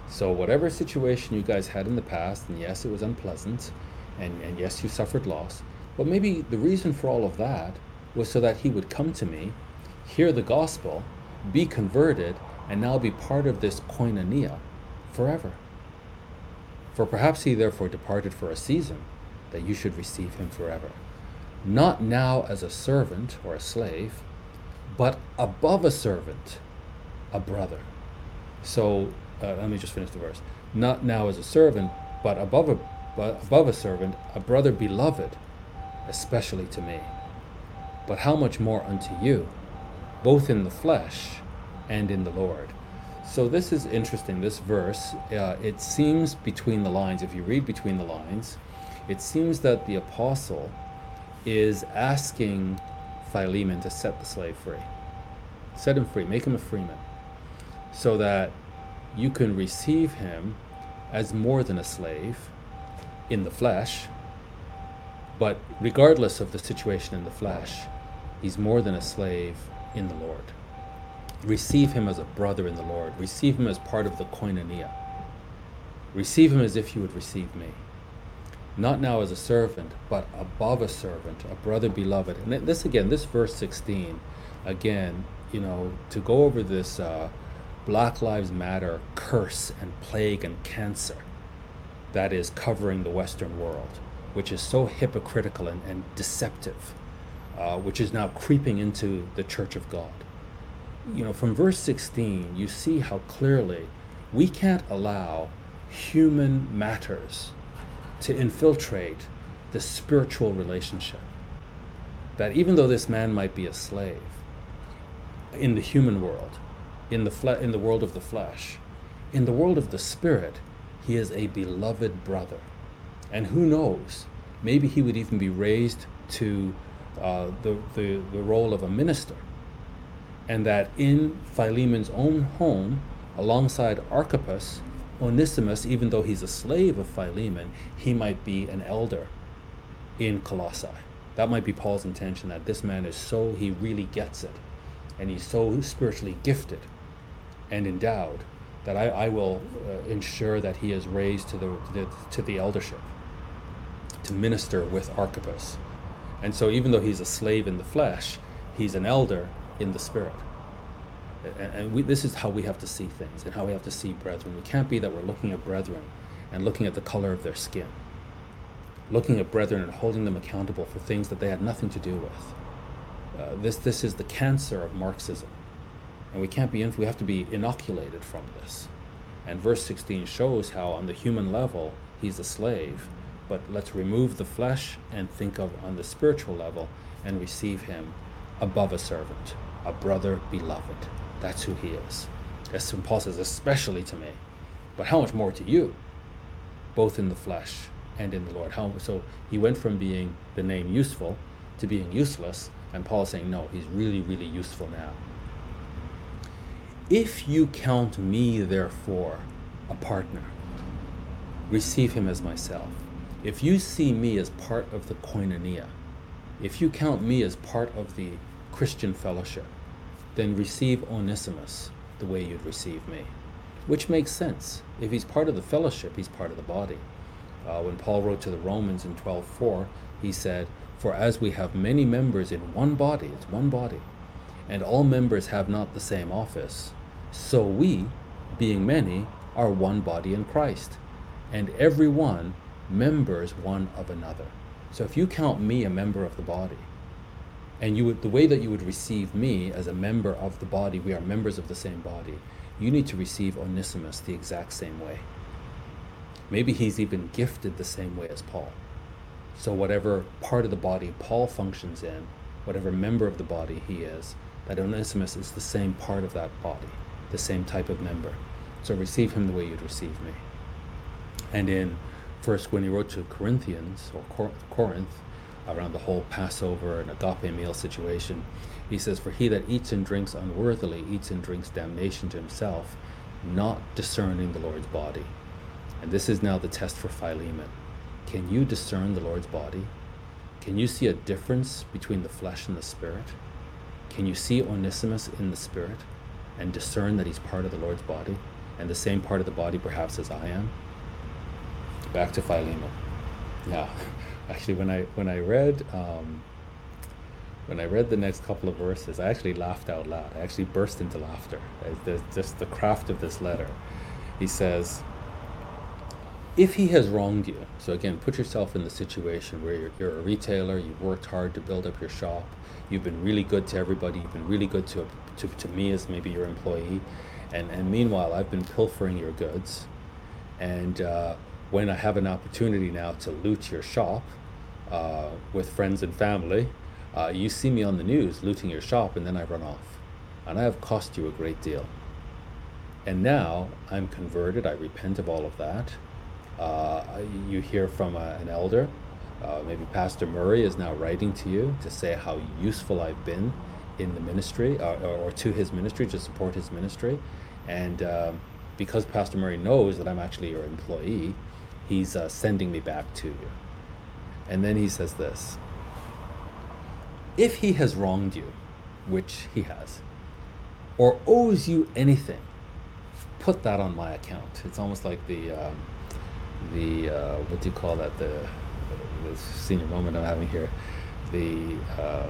So, whatever situation you guys had in the past, and yes, it was unpleasant, and, and yes, you suffered loss, but maybe the reason for all of that was so that he would come to me, hear the gospel, be converted, and now be part of this koinonia forever. For perhaps he therefore departed for a season, that you should receive him forever. Not now as a servant or a slave, but above a servant, a brother. So uh, let me just finish the verse. Not now as a servant, but above a but above a servant, a brother beloved, especially to me. But how much more unto you, both in the flesh and in the Lord. So this is interesting. This verse, uh, it seems between the lines. If you read between the lines, it seems that the apostle is asking Philemon to set the slave free, set him free, make him a freeman, so that you can receive him as more than a slave in the flesh. But regardless of the situation in the flesh, he's more than a slave in the Lord. Receive him as a brother in the Lord. Receive him as part of the koinonia. Receive him as if you would receive me. Not now as a servant, but above a servant, a brother beloved. And this again, this verse 16, again, you know, to go over this uh, Black Lives Matter curse and plague and cancer that is covering the Western world, which is so hypocritical and, and deceptive, uh, which is now creeping into the Church of God. You know, from verse 16, you see how clearly we can't allow human matters to infiltrate the spiritual relationship. That even though this man might be a slave in the human world, in the, fle- in the world of the flesh, in the world of the spirit, he is a beloved brother. And who knows, maybe he would even be raised to uh, the, the, the role of a minister. And that in Philemon's own home, alongside Archippus, Onesimus, even though he's a slave of Philemon, he might be an elder in Colossae. That might be Paul's intention that this man is so, he really gets it. And he's so spiritually gifted and endowed that I, I will uh, ensure that he is raised to the, the, to the eldership, to minister with Archippus. And so, even though he's a slave in the flesh, he's an elder in the spirit. And, we, this is how we have to see things and how we have to see brethren. We can't be that we're looking at brethren and looking at the color of their skin, looking at brethren and holding them accountable for things that they had nothing to do with. Uh, this, this is the cancer of Marxism and we can't be, in, we have to be inoculated from this. And verse 16 shows how, on the human level, he's a slave. But let's remove the flesh and think of on the spiritual level and receive him above a servant, a brother beloved. That's who he is. As Paul says, especially to me. But how much more to you, both in the flesh and in the Lord? How, so he went from being the name useful to being useless, and Paul is saying, no, he's really, really useful now. If you count me, therefore, a partner, receive him as myself. If you see me as part of the koinonia, if you count me as part of the Christian fellowship, then receive Onesimus the way you'd receive me. Which makes sense. If he's part of the fellowship, he's part of the body. Uh, when Paul wrote to the Romans in 12:4, he said, "For as we have many members in one body, it's one body, and all members have not the same office, so we, being many, are one body in Christ, and every one members one of another. So if you count me a member of the body, and you would, the way that you would receive me as a member of the body, we are members of the same body, you need to receive Onesimus the exact same way. Maybe he's even gifted the same way as Paul. So, whatever part of the body Paul functions in, whatever member of the body he is, that Onesimus is the same part of that body the same type of member. So receive him the way you'd receive me. And in first, when he wrote to Corinthians or Cor- Corinth, around the whole Passover and agape meal situation, he says, For he that eats and drinks unworthily eats and drinks damnation to himself, not discerning the Lord's body. And this is now the test for Philemon. Can you discern the Lord's body? Can you see a difference between the flesh and the spirit? Can you see Onesimus in the spirit? and discern that he's part of the Lord's body and the same part of the body perhaps as I am. Back to Philemon. Yeah, actually, when I when I read um, when I read the next couple of verses, I actually laughed out loud. I actually burst into laughter. There's just the craft of this letter. He says, if he has wronged you, so again, put yourself in the situation where you're, you're, a retailer, you've worked hard to build up your shop, you've been really good to everybody, you've been really good to, to, to me as maybe your employee, and, and meanwhile, I've been pilfering your goods. And uh, when I have an opportunity now to loot your shop uh, with friends and family, uh, you see me on the news looting your shop, and then I run off. And I have cost you a great deal. And now I'm converted, I repent of all of that uh, you hear from a, an elder. Uh, maybe Pastor Murray is now writing to you to say how useful I've been in the ministry uh, or, or, to his ministry to support his ministry. And um, because Pastor Murray knows that I'm actually your employee, he's uh, sending me back to you. And then he says this If he has wronged you, which he has, or owes you anything, put that on my account. It's almost like the um, the uh, what do you call that the the senior moment I'm having here, the uh,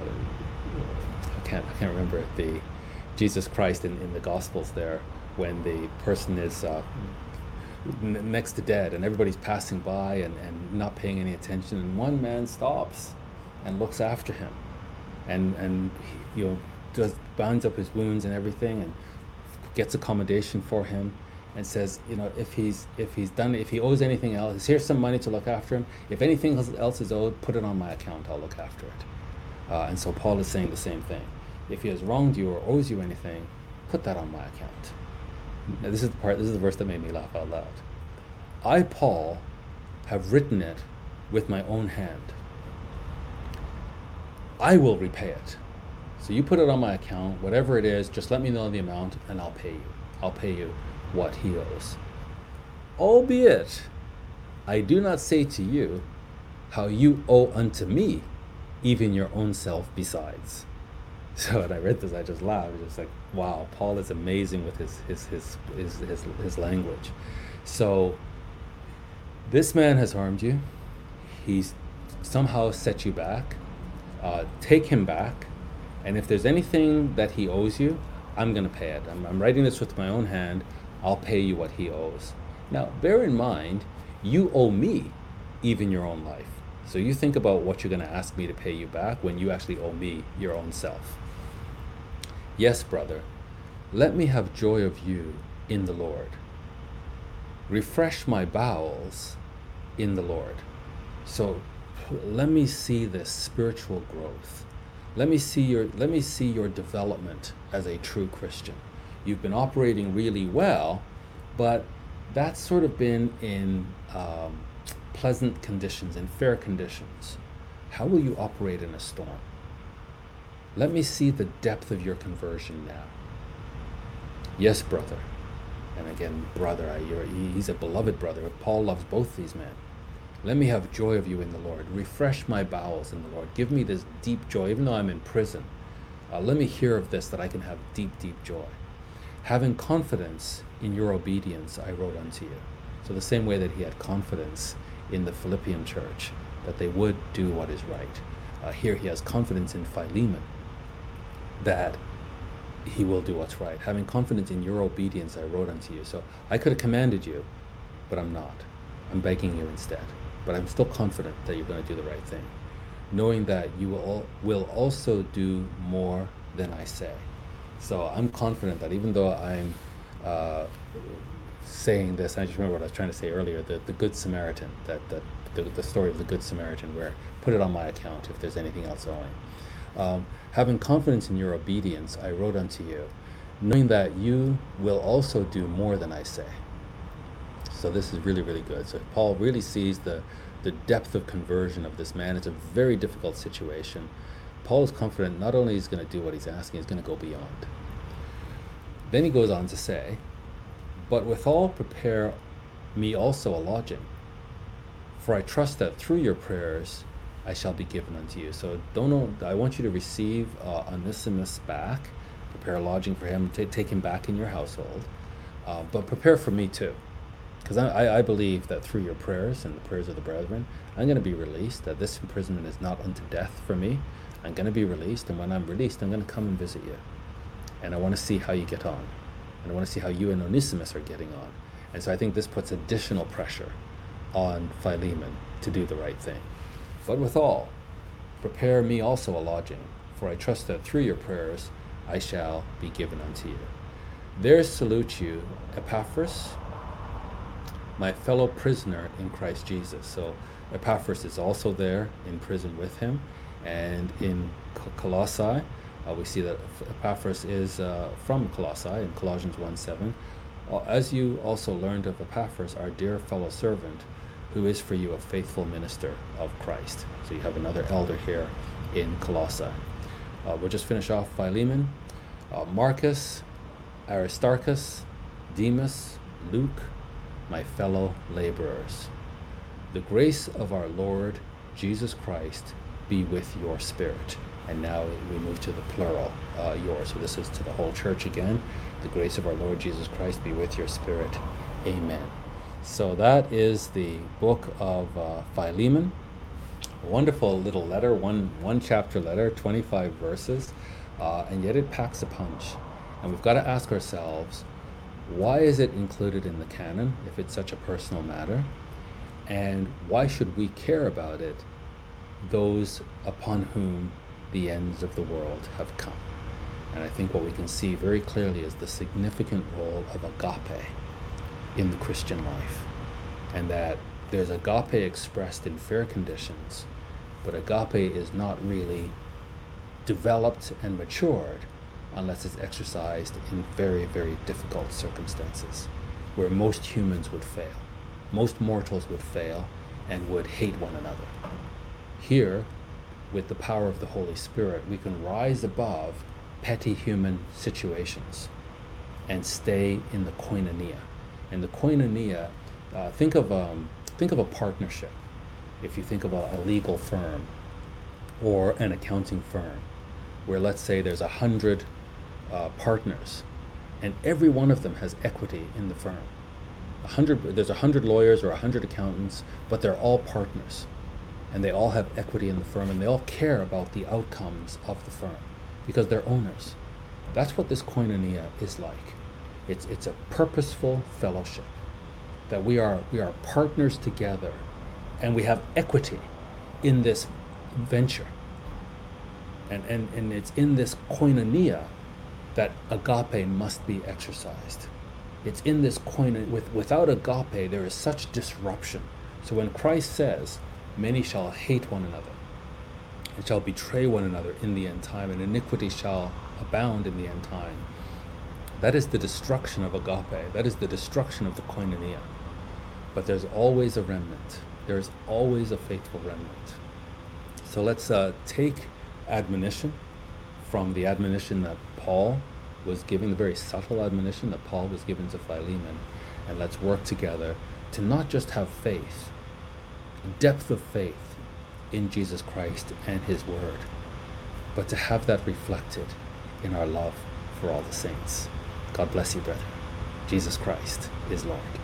I can't I can't remember it. the Jesus Christ in, in the Gospels there when the person is uh, n- next to dead and everybody's passing by and, and not paying any attention and one man stops and looks after him. And and he, you know does binds up his wounds and everything and gets accommodation for him and says you know if he's if he's done if he owes anything else here's some money to look after him. If anything else is owed put it on my account i'll look after it. Uh, and so paul is saying the same thing. If he has wronged you or owes you anything put that on my account now, this is the part this is the verse that made me laugh out loud i paul have written it with my own hand I will repay it. So you put it on my account, whatever it is, just let me know the amount and I'll pay you. I'll pay you what he owes. Albeit, I do not say to you how you owe unto me, even your own self besides. So when I read this, I just laughed. It's just like, wow, Paul is amazing with his his his his his, his language. So this man has harmed you. He's somehow set you back uh, take him back, and if there's anything that he owes you, I'm going to pay it. I'm, I'm writing this with my own hand. I'll pay you what he owes. Now, bear in mind, you owe me even your own life. So you think about what you're going to ask me to pay you back when you actually owe me your own self. Yes, brother, let me have joy of you in the Lord. Refresh my bowels in the Lord. So let me see this spiritual growth. Let me see your let me see your development as a true Christian. You've been operating really well, but that's sort of been in um, pleasant conditions, in fair conditions. How will you operate in a storm? Let me see the depth of your conversion now. Yes, brother. And again, brother, he's a beloved brother. Paul loves both these men. Let me have joy of you in the Lord. Refresh my bowels in the Lord. Give me this deep joy, even though I'm in prison. Uh, let me hear of this that I can have deep, deep joy. Having confidence in your obedience, I wrote unto you. So, the same way that he had confidence in the Philippian church, that they would do what is right. Uh, here he has confidence in Philemon, that he will do what's right. Having confidence in your obedience, I wrote unto you. So, I could have commanded you, but I'm not. I'm begging you instead but I'm still confident that you're going to do the right thing, knowing that you will, will also do more than I say. So I'm confident that even though I'm uh, saying this, I just remember what I was trying to say earlier the, the Good Samaritan, that, that the, the story of the Good Samaritan, where put it on my account if there's anything else owing. Um, having confidence in your obedience, I wrote unto you, knowing that you will also do more than I say. So this is really, really good. So Paul really sees the, the depth of conversion of this man. It's a very difficult situation. Paul is confident not only he's going to do what he's asking, he's going to go beyond. Then he goes on to say, But withal prepare me also a lodging, for I trust that through your prayers I shall be given unto you. So don't know, I want you to receive uh, Onesimus back, prepare a lodging for him, t- take him back in your household, uh, but prepare for me too because I, I believe that through your prayers and the prayers of the brethren, I'm going to be released, that this imprisonment is not unto death for me. I'm going to be released, and when I'm released, I'm going to come and visit you. And I want to see how you get on. And I want to see how you and Onesimus are getting on. And so I think this puts additional pressure on Philemon to do the right thing. But withal, prepare me also a lodging, for I trust that through your prayers I shall be given unto you. There salute you Epaphras, my fellow prisoner in Christ Jesus. So Epaphras is also there in prison with him. And in Colossae, uh, we see that Epaphras is uh, from Colossae in Colossians 1 7. Uh, as you also learned of Epaphras, our dear fellow servant, who is for you a faithful minister of Christ. So you have another elder here in Colossae. Uh, we'll just finish off Philemon. Uh, Marcus, Aristarchus, Demas, Luke, my fellow laborers. The grace of our Lord Jesus Christ be with your spirit. And now we move to the plural, uh, your. So this is to the whole church again. The grace of our Lord Jesus Christ be with your spirit. Amen. So that is the book of uh, Philemon. A wonderful little letter, one, one chapter letter, 25 verses, uh, and yet it packs a punch. And we've got to ask ourselves why is it included in the canon if it's such a personal matter? And why should we care about it, those upon whom the ends of the world have come? And I think what we can see very clearly is the significant role of agape in the Christian life. And that there's agape expressed in fair conditions, but agape is not really developed and matured unless it's exercised in very, very difficult circumstances where most humans would fail. Most mortals would fail and would hate one another. Here, with the power of the Holy Spirit, we can rise above petty human situations and stay in the koinonia. And the koinonia, uh, think of um, think of a partnership. If you think of a, a legal firm or an accounting firm, where let's say there's a hundred uh, partners, and every one of them has equity in the firm. A hundred, there's a hundred lawyers or a hundred accountants, but they're all partners, and they all have equity in the firm, and they all care about the outcomes of the firm because they're owners. That's what this koinonia is like. It's, it's a purposeful fellowship that we are, we are partners together and we have equity in this venture. And, and, and it's in this koinonia that agape must be exercised. It's in this koinonia. With, without agape, there is such disruption. So when Christ says, many shall hate one another, and shall betray one another in the end time, and iniquity shall abound in the end time. That is the destruction of agape. That is the destruction of the koinonia. But there's always a remnant. There is always a faithful remnant. So let's uh, take admonition from the admonition that Paul was giving, the very subtle admonition that Paul was giving to Philemon, and let's work together to not just have faith, depth of faith in Jesus Christ and His Word, but to have that reflected in our love for all the saints. God bless you, brother. Jesus Christ is Lord.